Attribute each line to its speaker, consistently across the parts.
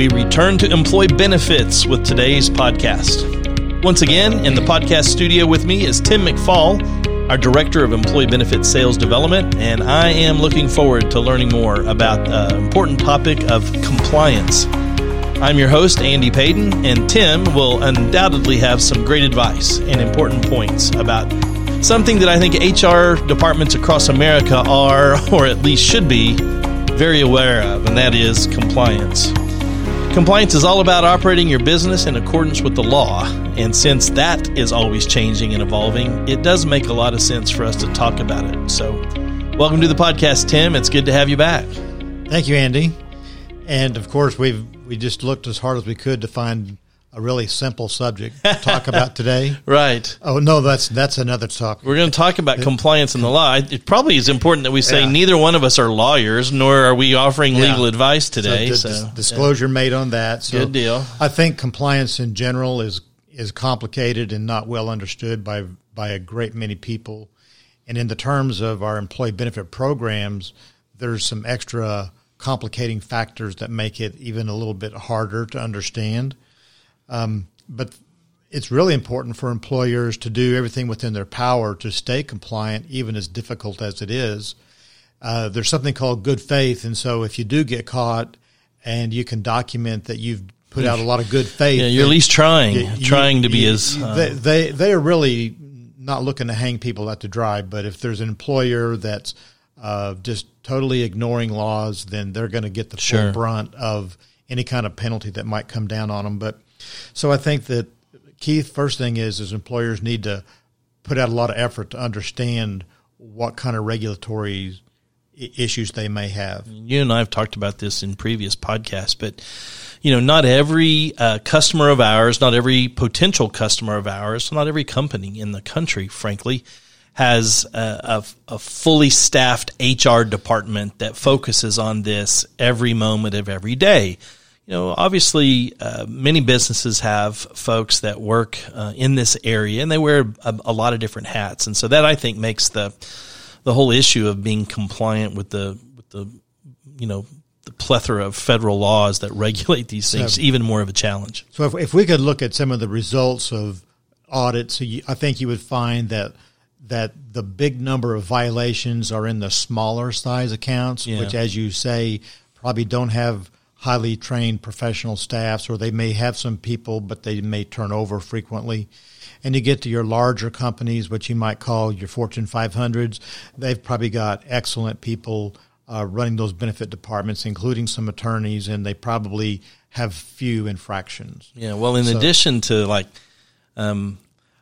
Speaker 1: we return to employee benefits with today's podcast. Once again, in the podcast studio with me is Tim McFall, our Director of Employee Benefit Sales Development, and I am looking forward to learning more about the important topic of compliance. I'm your host, Andy Payton, and Tim will undoubtedly have some great advice and important points about something that I think HR departments across America are, or at least should be, very aware of, and that is compliance. Compliance is all about operating your business in accordance with the law, and since that is always changing and evolving, it does make a lot of sense for us to talk about it. So, welcome to the podcast, Tim. It's good to have you back.
Speaker 2: Thank you, Andy. And of course, we've we just looked as hard as we could to find a really simple subject to talk about today.
Speaker 1: Right.
Speaker 2: Oh no, that's that's another talk.
Speaker 1: We're going to talk about compliance in the law. It probably is important that we say
Speaker 2: Yeah.
Speaker 1: neither one of us are lawyers, nor are we offering
Speaker 2: Yeah.
Speaker 1: legal advice today.
Speaker 2: So,
Speaker 1: So,
Speaker 2: dis- disclosure made on that. So
Speaker 1: Good deal.
Speaker 2: I think compliance in general is is complicated and not well understood by by a great many people. And in the terms of our employee benefit programs, there's some extra complicating factors that make it even a little bit harder to understand. Um, but it's really important for employers to do everything within their power to stay compliant, even as difficult as it is. Uh, there's something called good faith, and so if you do get caught and you can document that you've put out a lot of good faith,
Speaker 1: yeah, you're at least trying,
Speaker 2: you-
Speaker 1: trying to be
Speaker 2: you-
Speaker 1: as. uh,
Speaker 2: they, they they are really not looking to hang people out to dry. But if there's an employer that's uh, just totally ignoring laws, then they're going to get the
Speaker 1: Sure.
Speaker 2: full brunt of any kind of penalty that might come down on them. But so I think that Keith, first thing is is employers need to put out a lot of effort to understand what kind of regulatory issues they may have.
Speaker 1: you and I have talked about this in previous podcasts, but you know, not every uh, customer of ours, not every potential customer of ours, not every company in the country, frankly, has a, a, a fully staffed HR department that focuses on this every moment of every day. You know, obviously, uh, many businesses have folks that work uh, in this area, and they wear a, a lot of different hats, and so that I think makes the the whole issue of being compliant with the with the you know the plethora of federal laws that regulate these things even more of a challenge.
Speaker 2: So if, if we could look at some of the results of audits, I think you would find that that the big number of violations are in the smaller size accounts,
Speaker 1: Yeah.
Speaker 2: which, as you say, probably don't have highly trained professional staffs, or they may have some people, but they may turn over frequently. And you get to your larger companies, what you might call your Fortune 500s, they've probably got excellent people uh, running those benefit departments, including some attorneys, and they probably have few infractions.
Speaker 1: Yeah. Well, in addition to like um,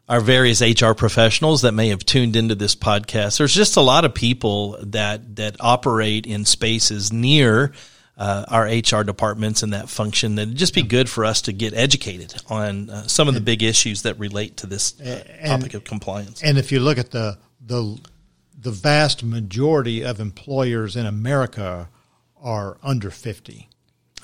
Speaker 1: our various HR professionals that may have tuned into this podcast, there's just a lot of people that that operate in spaces near. Uh, our HR departments and that function that it'd just be good for us to get educated on uh, some of the big issues that relate to this uh, topic of compliance.
Speaker 2: And if you look at the the the vast majority of employers in America are under 50,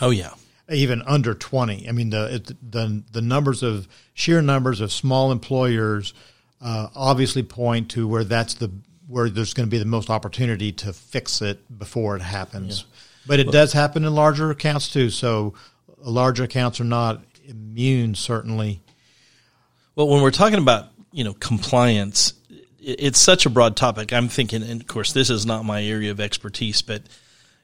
Speaker 1: Oh yeah,
Speaker 2: even under 20. I mean, the it, the the numbers of sheer numbers of small employers uh, obviously point to where that's the where there's going to be the most opportunity to fix it before it happens. But it does happen in larger accounts too. So larger accounts are not immune, certainly.
Speaker 1: Well, when we're talking about you know compliance, it's such a broad topic. I'm thinking, and of course, this is not my area of expertise, but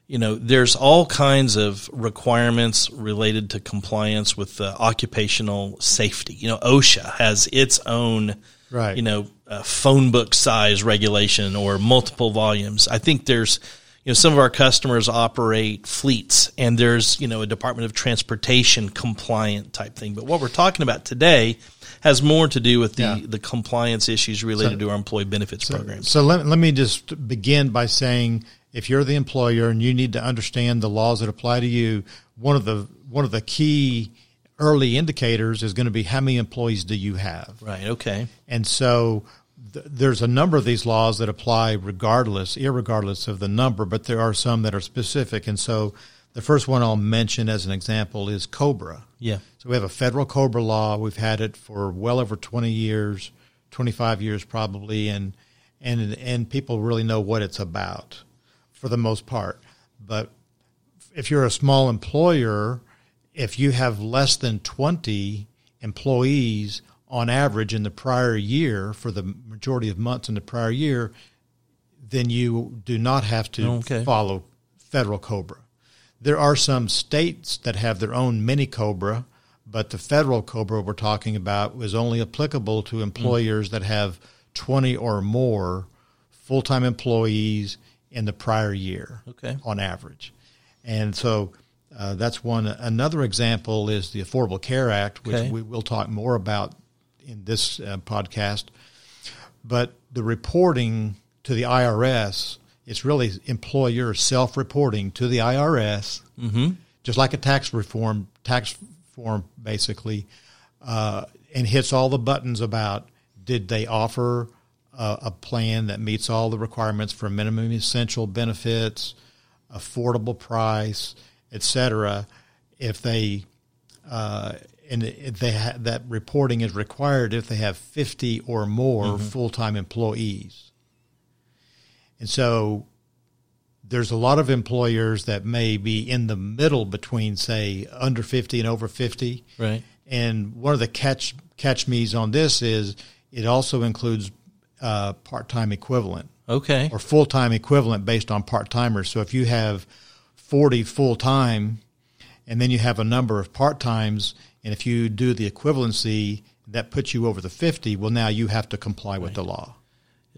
Speaker 1: you know, there's all kinds of requirements related to compliance with uh, occupational safety. You know, OSHA has its own,
Speaker 2: Right.
Speaker 1: You know, uh, phone book size regulation or multiple volumes. I think there's. You know, some of our customers operate fleets, and there's you know a Department of Transportation compliant type thing. But what we're talking about today has more to do with the,
Speaker 2: Yeah.
Speaker 1: the compliance issues related to our employee benefits program.
Speaker 2: So let, let me just begin by saying if you're the employer and you need to understand the laws that apply to you, one of the one of the key early indicators is going to be how many employees do you have?
Speaker 1: Right. Okay.
Speaker 2: And so th- there's a number of these laws that apply regardless, irregardless of the number, but there are some that are specific. And so the first one I'll mention as an example is COBRA.
Speaker 1: Yeah.
Speaker 2: So we have a federal COBRA law. We've had it for well over 20 years, 25 years probably, and and and people really know what it's about for the most part. But if you're a small employer, if you have less than 20 employees on average in the prior year for the majority of months in the prior year, then you do not have to
Speaker 1: Okay.
Speaker 2: follow federal COBRA. There are some states that have their own mini COBRA, but the federal COBRA we're talking about is only applicable to employers that have 20 or more full time employees in the prior year
Speaker 1: Okay.
Speaker 2: on average. And so uh, that's one. Another example is the Affordable Care Act, which
Speaker 1: Okay.
Speaker 2: we will talk more about in this uh, podcast. But the reporting to the IRS, it's really employer self reporting to the IRS,
Speaker 1: Mm-hmm.
Speaker 2: just like a tax reform, tax form basically, uh, and hits all the buttons about did they offer a, a plan that meets all the requirements for minimum essential benefits, affordable price, et cetera. If they uh, and they ha- that reporting is required if they have 50 or more full-time employees. And so there's a lot of employers that may be in the middle between say under 50 and over 50.
Speaker 1: Right.
Speaker 2: And one of the catch catch me's on this is it also includes uh, part-time equivalent
Speaker 1: Okay.
Speaker 2: or full time equivalent based on part timers. So if you have 40 full time and then you have a number of part times, and if you do the equivalency, that puts you over the 50, well, now you have to comply with the law.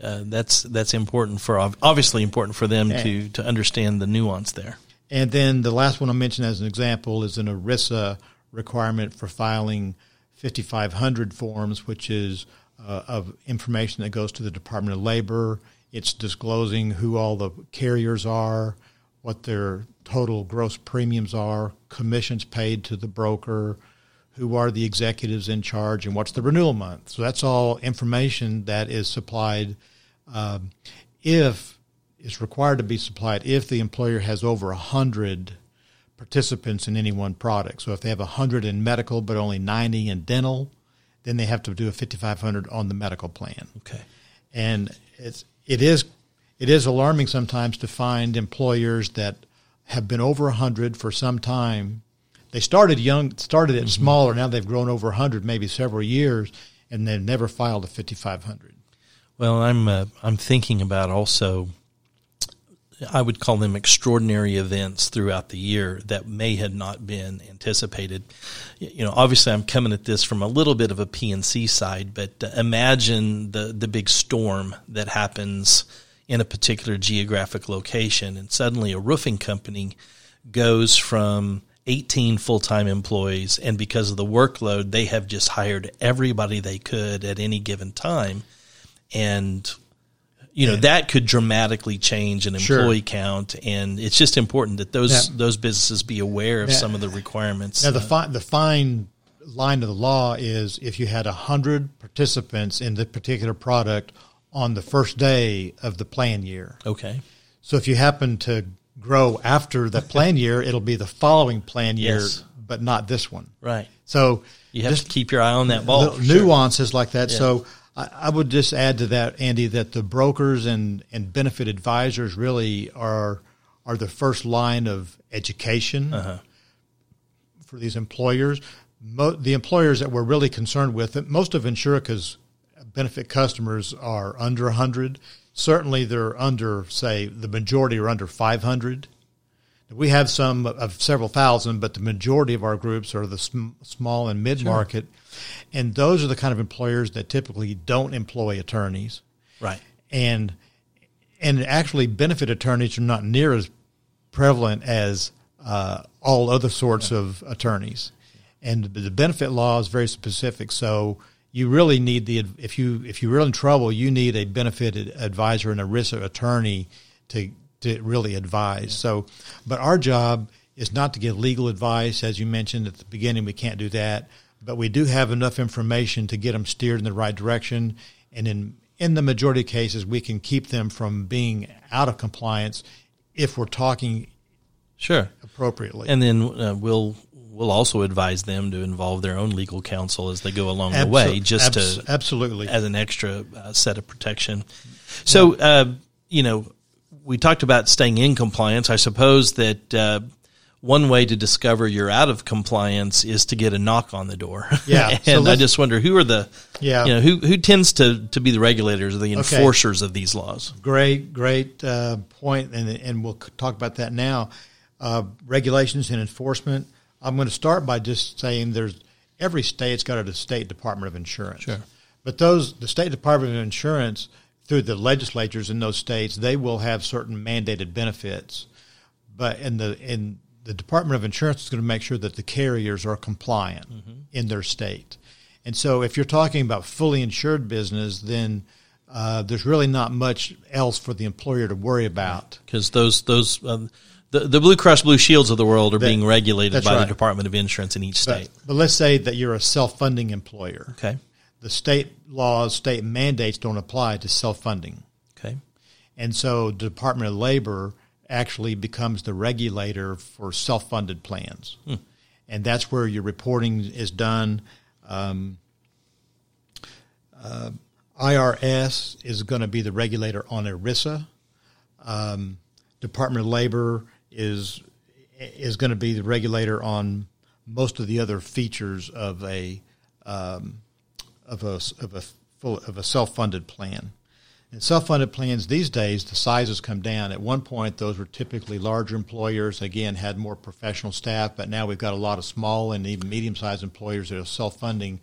Speaker 1: Uh, that's that's important for obviously important for them to to understand the nuance there.
Speaker 2: And then the last one I mentioned as an example is an ERISA requirement for filing 5500 forms, which is uh, of information that goes to the Department of Labor. It's disclosing who all the carriers are, what their total gross premiums are, commissions paid to the broker, who are the executives in charge, and what's the renewal month. So that's all information that is supplied um, if it's required to be supplied if the employer has over a hundred participants in any one product. So if they have a hundred in medical but only ninety in dental, then they have to do a fifty five hundred on the medical plan.
Speaker 1: Okay.
Speaker 2: And it's it is it is alarming sometimes to find employers that have been over a hundred for some time. They started young, started it smaller. Now they've grown over a hundred, maybe several years, and they've never filed a fifty five hundred.
Speaker 1: Well, I'm uh, I'm thinking about also. I would call them extraordinary events throughout the year that may have not been anticipated. You know, obviously, I'm coming at this from a little bit of a P&C side, but uh, imagine the the big storm that happens in a particular geographic location, and suddenly a roofing company goes from 18 full-time employees and because of the workload they have just hired everybody they could at any given time. And you know that could dramatically change an
Speaker 2: Sure.
Speaker 1: employee count and it's just important that those
Speaker 2: Now-
Speaker 1: those businesses be aware of
Speaker 2: Now-
Speaker 1: some of the requirements.
Speaker 2: Now the fine the fine line of the law is if you had a hundred participants in the particular product on the first day of the plan year.
Speaker 1: okay
Speaker 2: So if you happen to grow after the plan year, it'll be the following plan year,
Speaker 1: Yes.
Speaker 2: but not this one.
Speaker 1: right
Speaker 2: So
Speaker 1: you have
Speaker 2: just
Speaker 1: to keep your eye on that ball for sure.
Speaker 2: nuances like that.
Speaker 1: Yeah.
Speaker 2: So I, I would just add to that, Andy, that the brokers and, and benefit advisors really are are the first line of education
Speaker 1: Uh-huh.
Speaker 2: for these employers. Mo- the employers that we're really concerned with, most of Insurica's benefit customers are under 100. Certainly, they're under, say, the majority are under 500. We have some of several thousand, but the majority of our groups are the sm- small and mid market. And those are the kind of employers that typically don't employ attorneys.
Speaker 1: right
Speaker 2: And and actually, benefit attorneys are not near as prevalent as uh, all other sorts of attorneys. And the benefit law is very specific. So you really need the if you if you're in trouble, you need a benefit advisor and a ERISA attorney to to really advise. So, but our job is not to give legal advice, as you mentioned at the beginning. We can't do that, but we do have enough information to get them steered in the right direction. And in in the majority of cases, we can keep them from being out of compliance if we're talking
Speaker 1: sure
Speaker 2: appropriately.
Speaker 1: and then uh, we'll we'll also advise them to involve their own legal counsel as they go along the way just
Speaker 2: abs-
Speaker 1: to
Speaker 2: absolutely.
Speaker 1: as an extra uh, set of protection. So, uh, you know, we talked about staying in compliance. I suppose that uh, one way to discover you're out of compliance is to get a knock on the door.
Speaker 2: Yeah,
Speaker 1: and
Speaker 2: so
Speaker 1: I just wonder who are the
Speaker 2: Yeah.
Speaker 1: you know who who tends to to be the regulators or the enforcers of these laws.
Speaker 2: Great, great uh, point, and and we'll talk about that now. Uh, regulations and enforcement. I'm going to start by just saying there's every state's got a state department of insurance.
Speaker 1: Sure.
Speaker 2: But those the state department of insurance through the legislatures in those states they will have certain mandated benefits, but in the in the Department of Insurance is going to make sure that the carriers are compliant in their state. And so, if you're talking about fully insured business, then uh, there's really not much else for the employer to worry about.
Speaker 1: because those those um, the the Blue Cross Blue Shields of the world are
Speaker 2: That-
Speaker 1: being regulated by
Speaker 2: right.
Speaker 1: the Department of Insurance in each state.
Speaker 2: but let's say that you're a self-funding employer.
Speaker 1: Okay,
Speaker 2: The state laws, state mandates don't apply to self-funding.
Speaker 1: okay,
Speaker 2: And so the Department of Labor actually becomes the regulator for self-funded plans. And that's where your reporting is done. Um, uh, IRS is going to be the regulator on ERISA. Um, Department of Labor is is going to be the regulator on most of the other features of a um, of a of a full of a self-funded plan. And self-funded plans these days, the sizes come down. At one point, those were typically larger employers. Again, had more professional staff, but now we've got a lot of small and even medium-sized employers that are self-funding,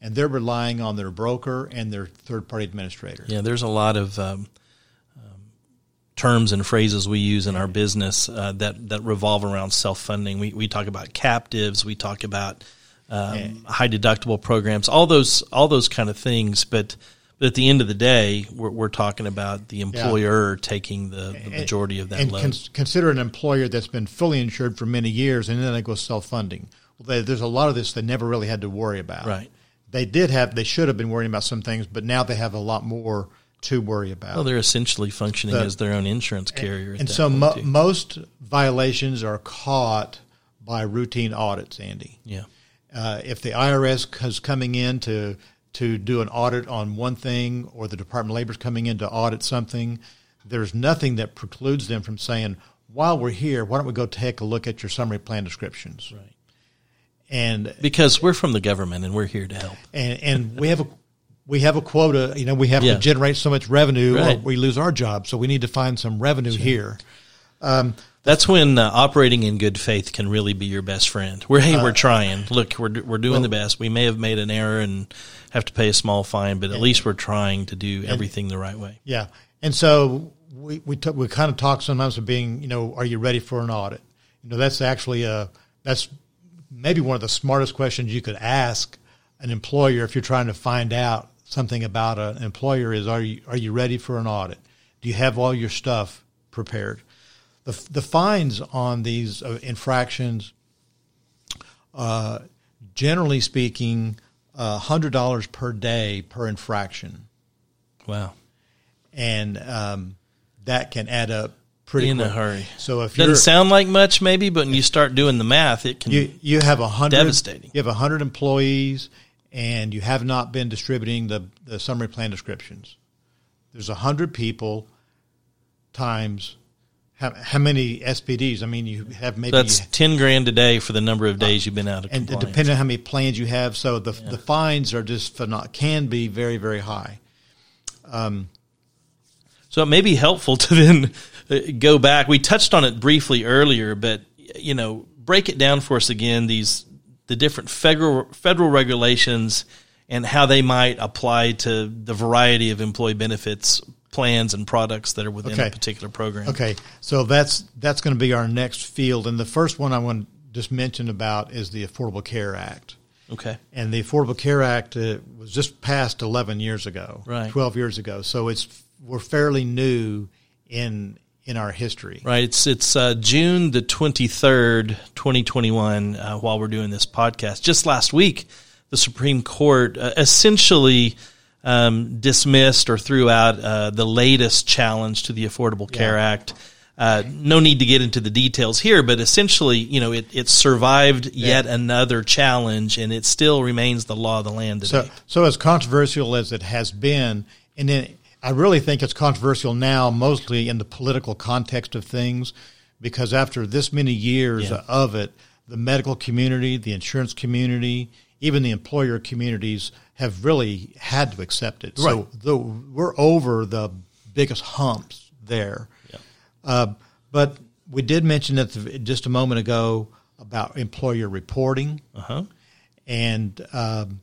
Speaker 2: and they're relying on their broker and their third-party administrator.
Speaker 1: yeah. There's a lot of um, terms and phrases we use in our business uh, that that revolve around self funding. We we talk about captives. We talk about um, high deductible programs. All those all those kind of things, but. But at the end of the day, we're, we're talking about the employer taking the, the majority of that
Speaker 2: and consider an employer that's been fully insured for many years, and then they go self-funding. Well, they, there's a lot of this they never really had to worry about.
Speaker 1: Right.
Speaker 2: They did have, they should have been worrying about some things, but now they have a lot more to worry about.
Speaker 1: well, they're essentially functioning
Speaker 2: The-
Speaker 1: as their own insurance carrier. at
Speaker 2: and so mo- most violations are caught by routine audits, Andy.
Speaker 1: yeah.
Speaker 2: Uh, if the IRS is coming in to to do an audit on one thing, or the Department of Labor is coming in to audit something, there's nothing that precludes them from saying, "While we're here, why don't we go take a look at your summary plan descriptions?"
Speaker 1: Right.
Speaker 2: And
Speaker 1: Because we're from the government and we're here to help.
Speaker 2: and and we have a we have a quota. You know, we have
Speaker 1: Yeah.
Speaker 2: to generate so much revenue, or we lose our job. So we need to find some revenue here.
Speaker 1: That's when uh, operating in good faith can really be your best friend. We're hey,
Speaker 2: Uh,
Speaker 1: we're trying. Look, we're we're doing the best. We may have made an error and have to pay a small fine, but at least we're trying to do everything the right way.
Speaker 2: Yeah, and so we we t- we kind of talk sometimes of being, you know, are you ready for an audit? You know, that's actually a that's maybe one of the smartest questions you could ask an employer if you're trying to find out something about an employer is are you are you ready for an audit? Do you have all your stuff prepared? The the fines on these uh, infractions, uh, generally speaking, uh, hundred dollars per day per infraction
Speaker 1: Wow,
Speaker 2: and um, that can add up pretty
Speaker 1: in
Speaker 2: quick.
Speaker 1: a hurry.
Speaker 2: So if
Speaker 1: Doesn't sound like much, maybe, but when you start doing the math, it can.
Speaker 2: you you have a hundred
Speaker 1: Devastating.
Speaker 2: You have a hundred employees, and you have not been distributing the the summary plan descriptions. There's a hundred people times how, how many SPDs? I mean, you have maybe
Speaker 1: that's ten grand a day for the number of days you've been out of
Speaker 2: and
Speaker 1: compliance.
Speaker 2: depending on how many plans you have, so the the fines are just phenom- can be very very high.
Speaker 1: Um, So it may be helpful to then uh, go back. We touched on it briefly earlier, but you know, break it down for us again. These the different federal federal regulations and how they might apply to the variety of employee benefits plans and products that are within
Speaker 2: Okay.
Speaker 1: a particular program.
Speaker 2: Okay, so that's that's going to be our next field, and the first one I want to just mention about is the Affordable Care Act.
Speaker 1: Okay.
Speaker 2: And the Affordable Care Act uh, was just passed 11 years ago,
Speaker 1: Right.
Speaker 2: 12 years ago. So it's we're fairly new in in our history.
Speaker 1: Right. It's it's uh, June the twenty third, twenty twenty one. Uh, while we're doing this podcast, just last week, the Supreme Court uh, essentially um, dismissed or threw out uh, the latest challenge to the Affordable Care
Speaker 2: Yeah.
Speaker 1: Act. Uh, no need to get into the details here, but essentially, you know, it, it survived yet another challenge, and it still remains the law of the land today.
Speaker 2: So so as controversial as it has been, and then I really think it's controversial now, mostly in the political context of things, because after this many years
Speaker 1: Yeah.
Speaker 2: of it, the medical community, the insurance community, even the employer communities have really had to accept it. So the, we're over the biggest humps there.
Speaker 1: Yeah.
Speaker 2: Uh, but we did mention it just a moment ago about employer reporting
Speaker 1: Uh huh.
Speaker 2: and um,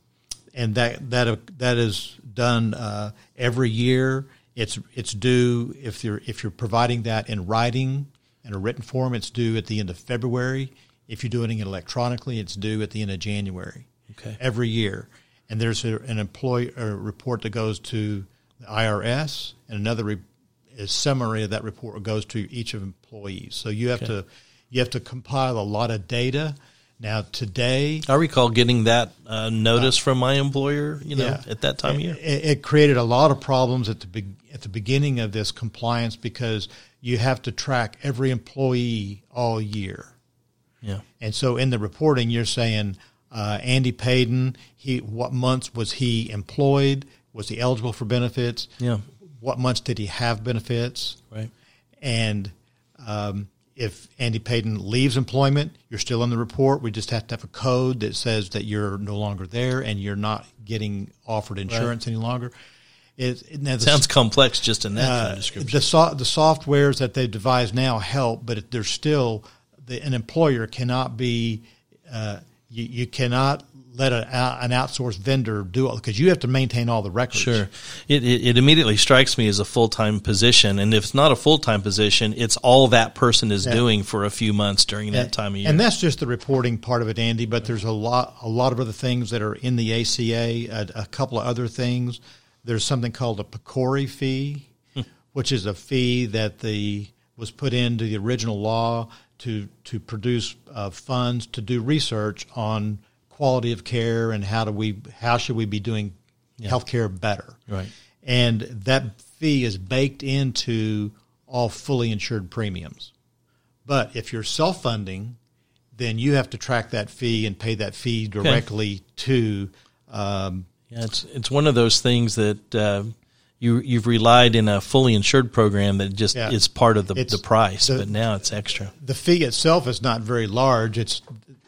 Speaker 2: and that that that is done uh, every year. It's it's due if you're if you're providing that in writing in a written form. It's due at the end of February. If you're doing it electronically, it's due at the end of January.
Speaker 1: Okay.
Speaker 2: Every year, and there's a, an employee report that goes to the IRS, and another re, a summary of that report goes to each of employees. So you have to you have to compile a lot of data. Now today,
Speaker 1: I recall getting that uh, notice from my employer. You know,
Speaker 2: Yeah.
Speaker 1: at that time of year.
Speaker 2: It, it created a lot of problems at the be, at the beginning of this compliance because you have to track every employee all year,
Speaker 1: Yeah.
Speaker 2: and so in the reporting you're saying uh, Andy Payton, he what months was he employed? Was he eligible for benefits?
Speaker 1: Yeah.
Speaker 2: What months did he have benefits?
Speaker 1: Right.
Speaker 2: And um, if Andy Payton leaves employment, you're still in the report. We just have to have a code that says that you're no longer there and you're not getting offered insurance any longer. It, it- the-
Speaker 1: Sounds complex just in that kind
Speaker 2: uh,
Speaker 1: of description.
Speaker 2: the so, the softwares that they've devised now help, but there's still the, an employer cannot be uh, you, you cannot let a, an outsourced vendor do it because you have to maintain all the records.
Speaker 1: Sure. It, it, it immediately strikes me as a full time position. And if it's not a full time position, it's all that person is doing for a few months during that time of year.
Speaker 2: And that's just the reporting part of it, Andy. But there's a lot, a lot of other things that are in the ACA. A, a couple of other things. There's something called a PCORI fee, hmm. which is a fee that the was put into the original law to to produce uh, funds to do research on quality of care and how do we how should we be doing healthcare better.
Speaker 1: Right.
Speaker 2: And that fee is baked into all fully insured premiums. But if you're self funding, then you have to track that fee and pay that fee directly to. Um,
Speaker 1: Yeah, it's it's one of those things that uh, you you've relied in a fully insured program that just
Speaker 2: Yeah.
Speaker 1: is part of the,
Speaker 2: It's
Speaker 1: the price,
Speaker 2: the-
Speaker 1: but now it's extra.
Speaker 2: the fee itself is not very large. It's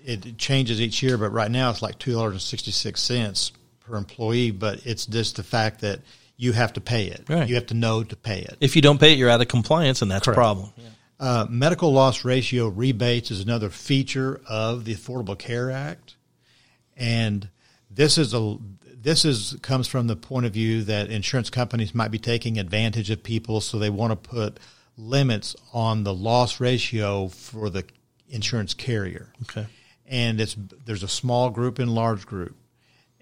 Speaker 2: it changes each year, but right now it's like two dollars and sixty six cents per employee. But it's just the fact that you have to pay it.
Speaker 1: Right.
Speaker 2: You have to know to pay it.
Speaker 1: If you don't pay it, you're out of compliance, and that's
Speaker 2: Correct.
Speaker 1: a problem.
Speaker 2: Uh, medical loss ratio rebates is another feature of the Affordable Care Act, and this is a this is comes from the point of view that insurance companies might be taking advantage of people, so they want to put limits on the loss ratio for the insurance carrier.
Speaker 1: Okay.
Speaker 2: And it's there's a small group and large group,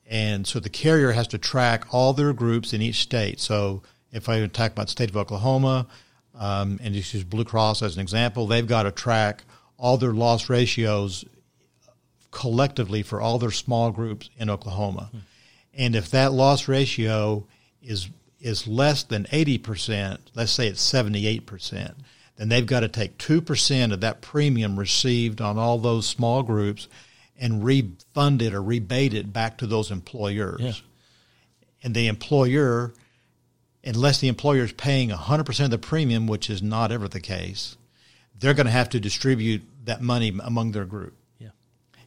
Speaker 2: and so the carrier has to track all their groups in each state. So if I talk about the state of Oklahoma, um, and just use Blue Cross as an example, they've got to track all their loss ratios collectively for all their small groups in Oklahoma. And if that loss ratio is is less than eighty percent, let's say it's seventy eight percent, then they've got to take two percent of that premium received on all those small groups and refund it or rebate it back to those employers.
Speaker 1: Yeah.
Speaker 2: And the employer, unless the employer is paying hundred percent of the premium, which is not ever the case, they're going to have to distribute that money among their group
Speaker 1: Yeah.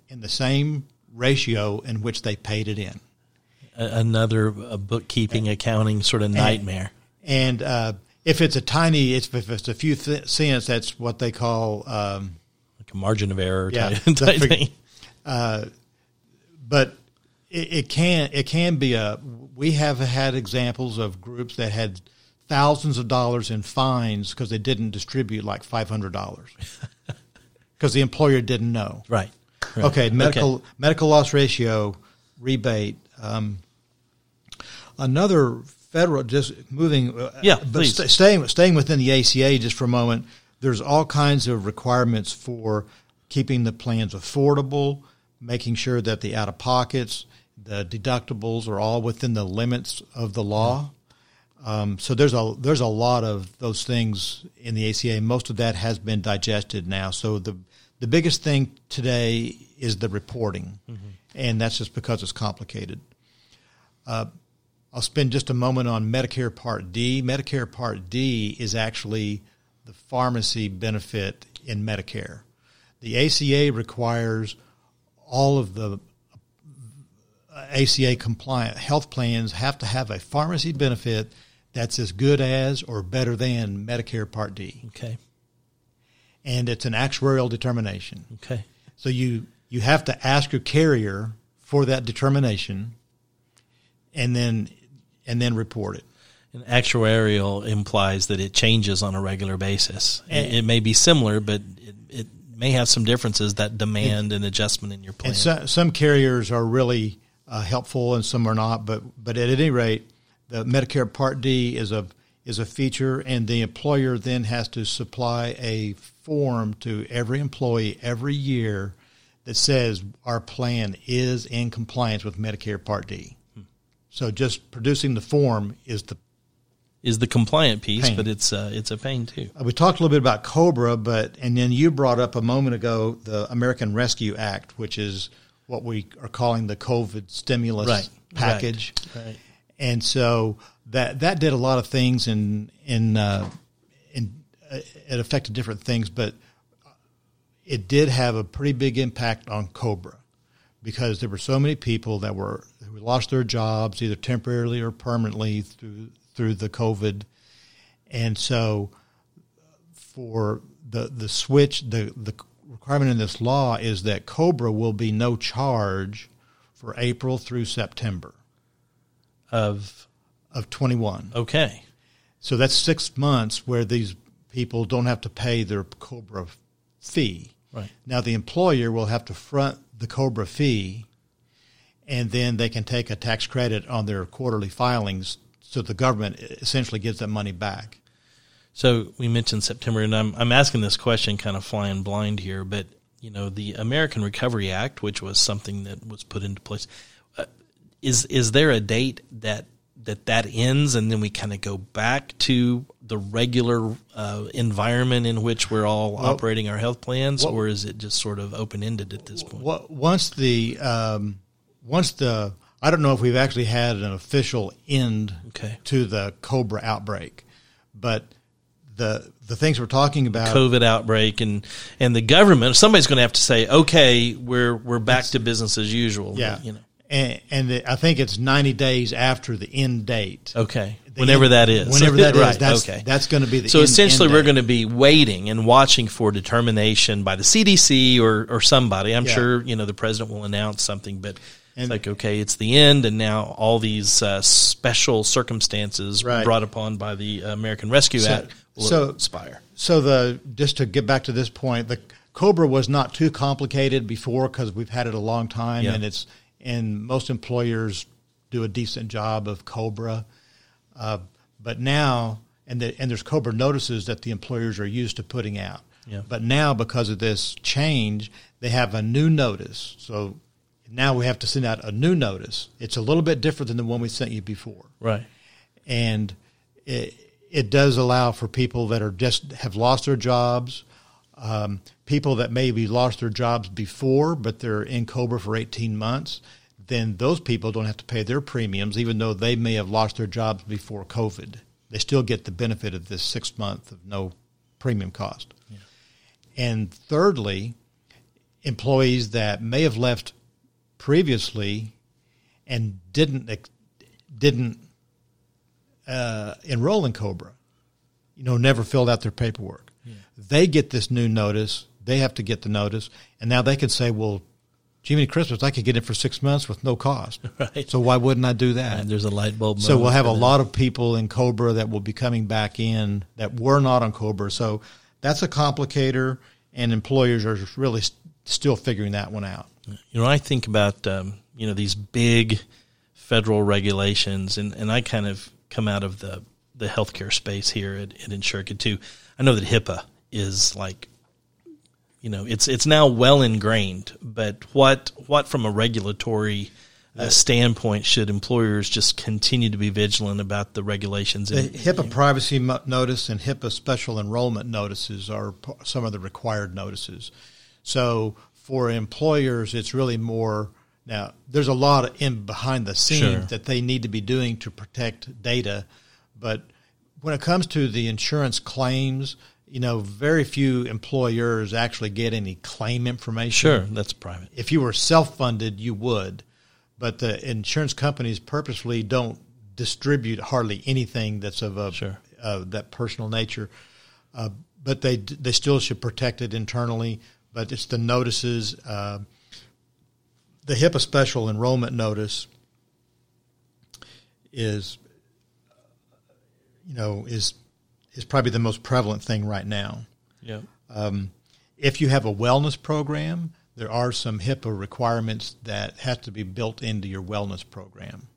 Speaker 2: in the same ratio in which they paid it in.
Speaker 1: Another uh, bookkeeping, accounting sort of nightmare.
Speaker 2: And uh, if it's a tiny, it's, if it's a few th- cents, that's what they call. Um,
Speaker 1: like a margin of error
Speaker 2: Yeah,
Speaker 1: type, type thing.
Speaker 2: but it, it can it can be a. We have had examples of groups that had thousands of dollars in fines because they didn't distribute like five hundred dollars because the employer didn't know.
Speaker 1: Right. right.
Speaker 2: Okay, medical medical loss ratio rebate. Um, another federal, just moving. uh,
Speaker 1: Yeah,
Speaker 2: but
Speaker 1: please.
Speaker 2: staying staying within the ACA just for a moment. There's all kinds of requirements for keeping the plans affordable, making sure that the out of pockets, the deductibles are all within the limits of the law. Um, so there's a there's a lot of those things in the ACA. Most of that has been digested now. So the the biggest thing today is the reporting, and that's just because it's complicated. Uh, I'll spend just a moment on Medicare Part D. Medicare Part D is actually the pharmacy benefit in Medicare. The ACA requires all of the ACA compliant health plans have to have a pharmacy benefit that's as good as or better than Medicare Part D.
Speaker 1: Okay.
Speaker 2: And it's an actuarial determination.
Speaker 1: Okay.
Speaker 2: So you you have to ask your carrier for that determination and then and then report it.
Speaker 1: And actuarial implies that it changes on a regular basis. It, it may be similar, but it, it, may have some differences that demand an adjustment in your plan.
Speaker 2: And so, some carriers are really uh, helpful, and some are not. But but at any rate, the Medicare Part D is a is a feature, and the employer then has to supply a form to every employee every year that says our plan is in compliance with Medicare Part D. So just producing the form is the
Speaker 1: is the compliant piece, pain. but it's uh, it's a pain too.
Speaker 2: Uh, we talked a little bit about Cobra, but and then you brought up a moment ago the American Rescue Act, which is what we are calling the COVID stimulus
Speaker 1: right.
Speaker 2: package.
Speaker 1: Right. right.
Speaker 2: And so that that did a lot of things in in uh, in uh, it affected different things, but it did have a pretty big impact on Cobra because there were so many people that were who lost their jobs either temporarily or permanently through through the COVID, and so for the the switch the the requirement in this law is that Cobra will be no charge for April through September
Speaker 1: of
Speaker 2: of 21.
Speaker 1: Okay.
Speaker 2: So that's 6 months where these people don't have to pay their Cobra fee.
Speaker 1: Right.
Speaker 2: Now the employer will have to front the Cobra fee and then they can take a tax credit on their quarterly filings so the government essentially gives that money back.
Speaker 1: So we mentioned September, and I'm I'm asking this question kind of flying blind here, but you know the American Recovery Act, which was something that was put into place, uh, is is there a date that that that ends, and then we kind of go back to the regular uh, environment in which we're all well, operating our health plans, well, or is it just sort of open ended at this point?
Speaker 2: Well, once the um, once the I don't know if we've actually had an official end
Speaker 1: okay.
Speaker 2: to the Cobra outbreak, but the the things we're talking about
Speaker 1: COVID outbreak and and the government somebody's going to have to say okay we're we're back to business as usual
Speaker 2: yeah
Speaker 1: you know
Speaker 2: and, and the, I think it's 90 days after the end date
Speaker 1: okay the whenever end, that is
Speaker 2: whenever that
Speaker 1: right.
Speaker 2: is that's,
Speaker 1: okay
Speaker 2: that's going to be the end.
Speaker 1: so
Speaker 2: end,
Speaker 1: essentially
Speaker 2: end
Speaker 1: we're going to be waiting and watching for determination by the CDC or or somebody I'm yeah. sure you know the president will announce something but and it's like, okay, it's the end, and now all these uh, special circumstances right. brought upon by the American Rescue so, Act will so, expire.
Speaker 2: So the just to get back to this point, the Cobra was not too complicated before because we've had it a long time, yeah. and it's and most employers do a decent job of Cobra, uh, but now and the, and there's Cobra notices that the employers are used to putting out.
Speaker 1: Yeah.
Speaker 2: But now because of this change, they have a new notice. So now we have to send out a new notice. It's a little bit different than the one we sent you before.
Speaker 1: Right.
Speaker 2: And it, it does allow for people that are just have lost their jobs, um, people that maybe lost their jobs before, but they're in Cobra for 18 months. Then those people don't have to pay their premiums, even though they may have lost their jobs before COVID. They still get the benefit of this six month of no premium cost.
Speaker 1: Yeah.
Speaker 2: And thirdly, employees that may have left previously and didn't didn't uh, enroll in Cobra, you know, never filled out their paperwork. Yeah. They get this new notice. They have to get the notice, and now they can say, "Well, Jiminy Christmas, I could get it for six months with no cost.
Speaker 1: Right.
Speaker 2: So why wouldn't I do that?
Speaker 1: there's a light bulb.
Speaker 2: So we'll have a lot of people in Cobra that will be coming back in that were not on Cobra. So that's a complicator, and employers are really st- still figuring that one out.
Speaker 1: You know, I think about um, you know these big federal regulations, and, and I kind of come out of the the healthcare space here at, at Insurica too. I know that HIPAA is like, you know, it's it's now well ingrained. But what what from a regulatory uh, standpoint should employers just continue to be vigilant about the regulations?
Speaker 2: The HIPAA privacy notice and HIPAA special enrollment notices are some of the required notices. So for employers, it's really more now. There's a lot in behind the scenes sure. that they need to be doing to protect data, but when it comes to the insurance claims, you know, very few employers actually get any claim information.
Speaker 1: Sure, that's private.
Speaker 2: If you were self funded, you would, but the insurance companies purposely don't distribute hardly anything that's of a
Speaker 1: Sure.
Speaker 2: uh, that personal nature. Uh, but they they still should protect it internally. But it's the notices, uh, the HIPAA special enrollment notice is, you know, is is probably the most prevalent thing right now.
Speaker 1: Yeah.
Speaker 2: Um, if you have a wellness program, there are some HIPAA requirements that have to be built into your wellness program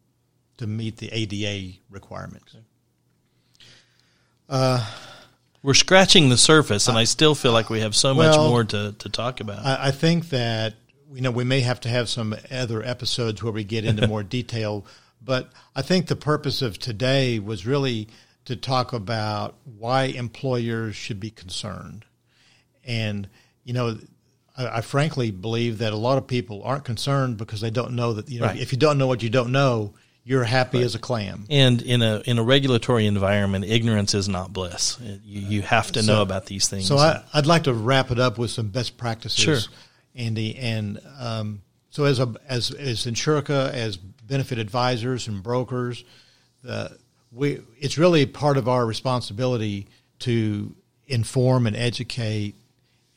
Speaker 2: to meet the ADA requirements.
Speaker 1: Uh, We're scratching the surface, and I still feel like we have so much more to, to talk about.
Speaker 2: I, I think that you know we may have to have some other episodes where we get into more detail, but I think the purpose of today was really to talk about why employers should be concerned, and you know. I, I frankly believe that a lot of people aren't concerned because they don't know that you know
Speaker 1: Right.
Speaker 2: if you don't know what you don't know, you're happy as a clam.
Speaker 1: and in a in a regulatory environment, ignorance is not bliss. You, you have to know about these things.
Speaker 2: So I, I'd like to wrap it up with some best practices,
Speaker 1: Sure.
Speaker 2: Andy. And um, so as a as as Insurica, as benefit advisors and brokers, the, we it's really part of our responsibility to inform and educate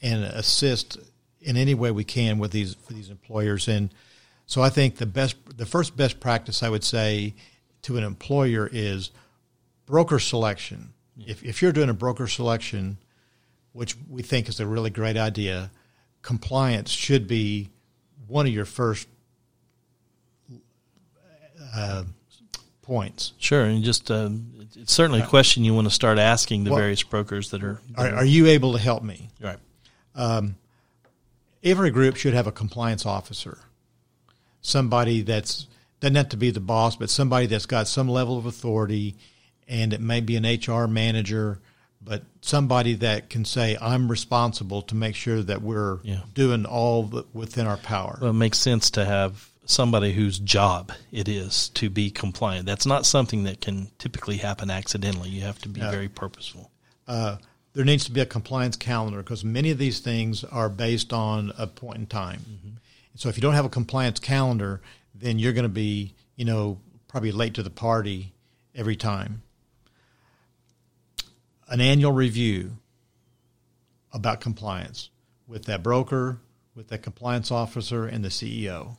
Speaker 2: and assist in any way we can with these for these employers. And so I think the best the first best practice I would say to an employer is broker selection. If, if you're doing a broker selection, which we think is a really great idea, compliance should be one of your first uh, points.
Speaker 1: sure, and just uh, it's certainly a question you want to start asking the
Speaker 2: Well-
Speaker 1: various brokers that are.
Speaker 2: Are, are you able to help me?
Speaker 1: right.
Speaker 2: Every group should have a compliance officer, somebody that's doesn't have to be the boss, but somebody that's got some level of authority, and it may be an HR manager, but somebody that can say, "I'm responsible to make sure that we're
Speaker 1: Yeah.
Speaker 2: doing all that within our power."
Speaker 1: Well, it makes sense to have somebody whose job it is to be compliant. That's not something that can typically happen accidentally. You have to be very purposeful.
Speaker 2: uh, there needs to be a compliance calendar because many of these things are based on a point in time. So if you don't have a compliance calendar, then you're going to be, you know, probably late to the party every time. An annual review about compliance with that broker, with that compliance officer, and the CEO.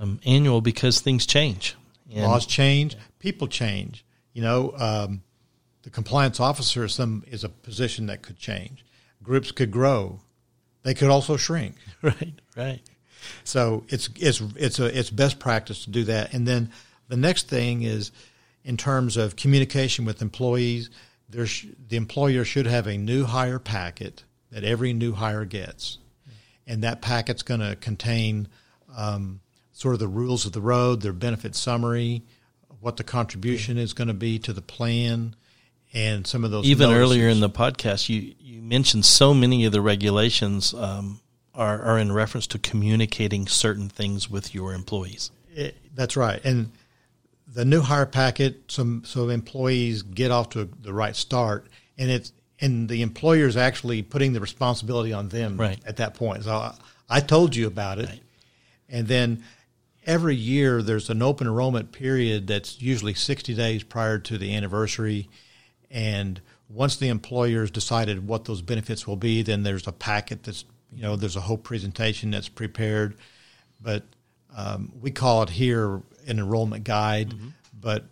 Speaker 1: Um, annual because things change. And
Speaker 2: Laws change, people change. You know, um, the compliance officer is some is a position that could change. Groups could grow, they could also shrink.
Speaker 1: right, right.
Speaker 2: So it's it's it's a it's best practice to do that. And then the next thing is, in terms of communication with employees, there's the employer should have a new hire packet that every new hire gets, and that packet's going to contain um, sort of the rules of the road, their benefit summary, what the contribution is going to be to the plan, and some of those.
Speaker 1: Even
Speaker 2: notices.
Speaker 1: earlier in the podcast, you, you mentioned so many of the regulations um, are, are in reference to communicating certain things with your employees.
Speaker 2: It- that's right, and the new hire packet, some so employees get off to the right start, and it's and the employer is actually putting the responsibility on them
Speaker 1: Right.
Speaker 2: at that point. So I, I told you about it, and then every year there's an open enrollment period that's usually 60 days prior to the anniversary, and once the employer's decided what those benefits will be, then there's a packet that's you know there's a whole presentation that's prepared, but um, we call it here an enrollment guide, but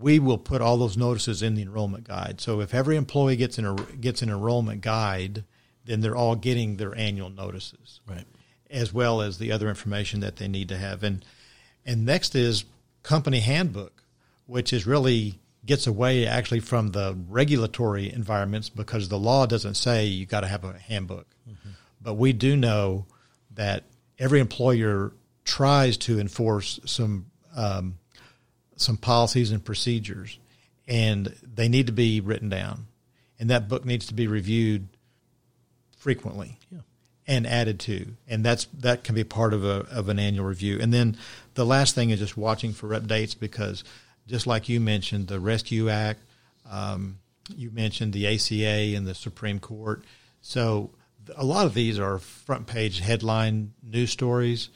Speaker 2: we will put all those notices in the enrollment guide. So if every employee gets an gets an enrollment guide, then they're all getting their annual notices
Speaker 1: Right.
Speaker 2: as well as the other information that they need to have. And and next is company handbook, which is really gets away actually from the regulatory environments because the law doesn't say you got to have a handbook. But we do know that every employer tries to enforce some um, some policies and procedures, and they need to be written down, and that book needs to be reviewed frequently
Speaker 1: Yeah.
Speaker 2: And added to, and that's that can be part of a of an annual review. And then the last thing is just watching for updates because, just like you mentioned, the Rescue Act, um, you mentioned the ACA and the Supreme Court. So a lot of these are front page headline news stories,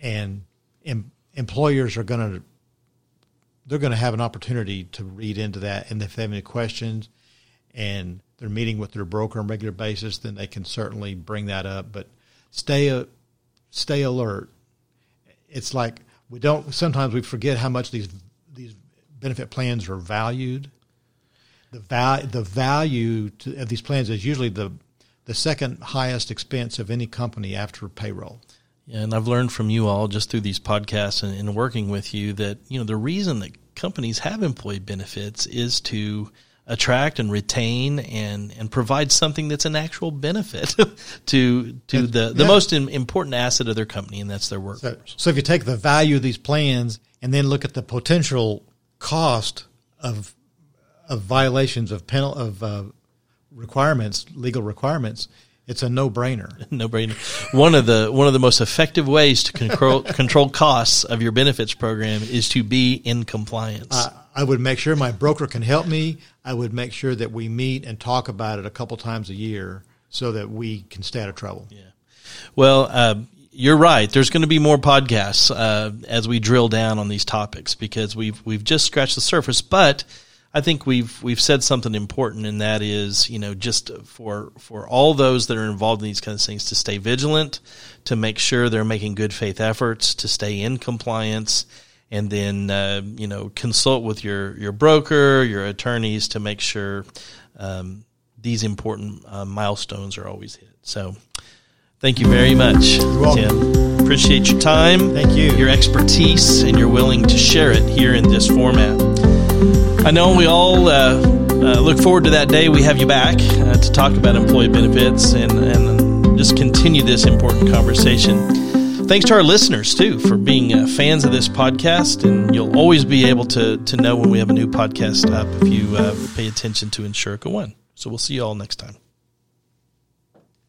Speaker 2: and em- employers are going to they're going to have an opportunity to read into that, and if they have any questions, and they're meeting with their broker on a regular basis, then they can certainly bring that up. But stay a, stay alert. It's like we don't sometimes we forget how much these these benefit plans are valued. The val- the value to, of these plans is usually the the second highest expense of any company after payroll.
Speaker 1: Yeah, and I've learned from you all just through these podcasts and, and working with you that you know the reason that companies have employee benefits is to attract and retain and and provide something that's an actual benefit to to the the yeah. most important asset of their company and that's their workforce.
Speaker 2: So, so, if you take the value of these plans and then look at the potential cost of of violations of penal of uh, requirements, legal requirements, it's a no-brainer.
Speaker 1: no-brainer. One of the one of the most effective ways to control control costs of your benefits program is to be in compliance.
Speaker 2: Uh, I would make sure my broker can help me. I would make sure that we meet and talk about it a couple times a year so that we can stay out of trouble.
Speaker 1: Yeah. Well, uh, you're right. There's going to be more podcasts uh, as we drill down on these topics because we've we've just scratched the surface, but I think we've we've said something important, and that is, you know, just for for all those that are involved in these kinds of things to stay vigilant, to make sure they're making good faith efforts to stay in compliance, and then uh, you know consult with your your broker, your attorneys to make sure um, these important uh, milestones are always hit. So, thank you very much, Tim. Appreciate your time.
Speaker 2: Thank you.
Speaker 1: Your expertise, and you're willing to share it here in this format. I know we all uh, uh, look forward to that day we have you back uh, to talk about employee benefits and, and just continue this important conversation. Thanks to our listeners, too, for being uh, fans of this podcast. And you'll always be able to, to know when we have a new podcast up if you uh, pay attention to Insurica One. So we'll see you all next time.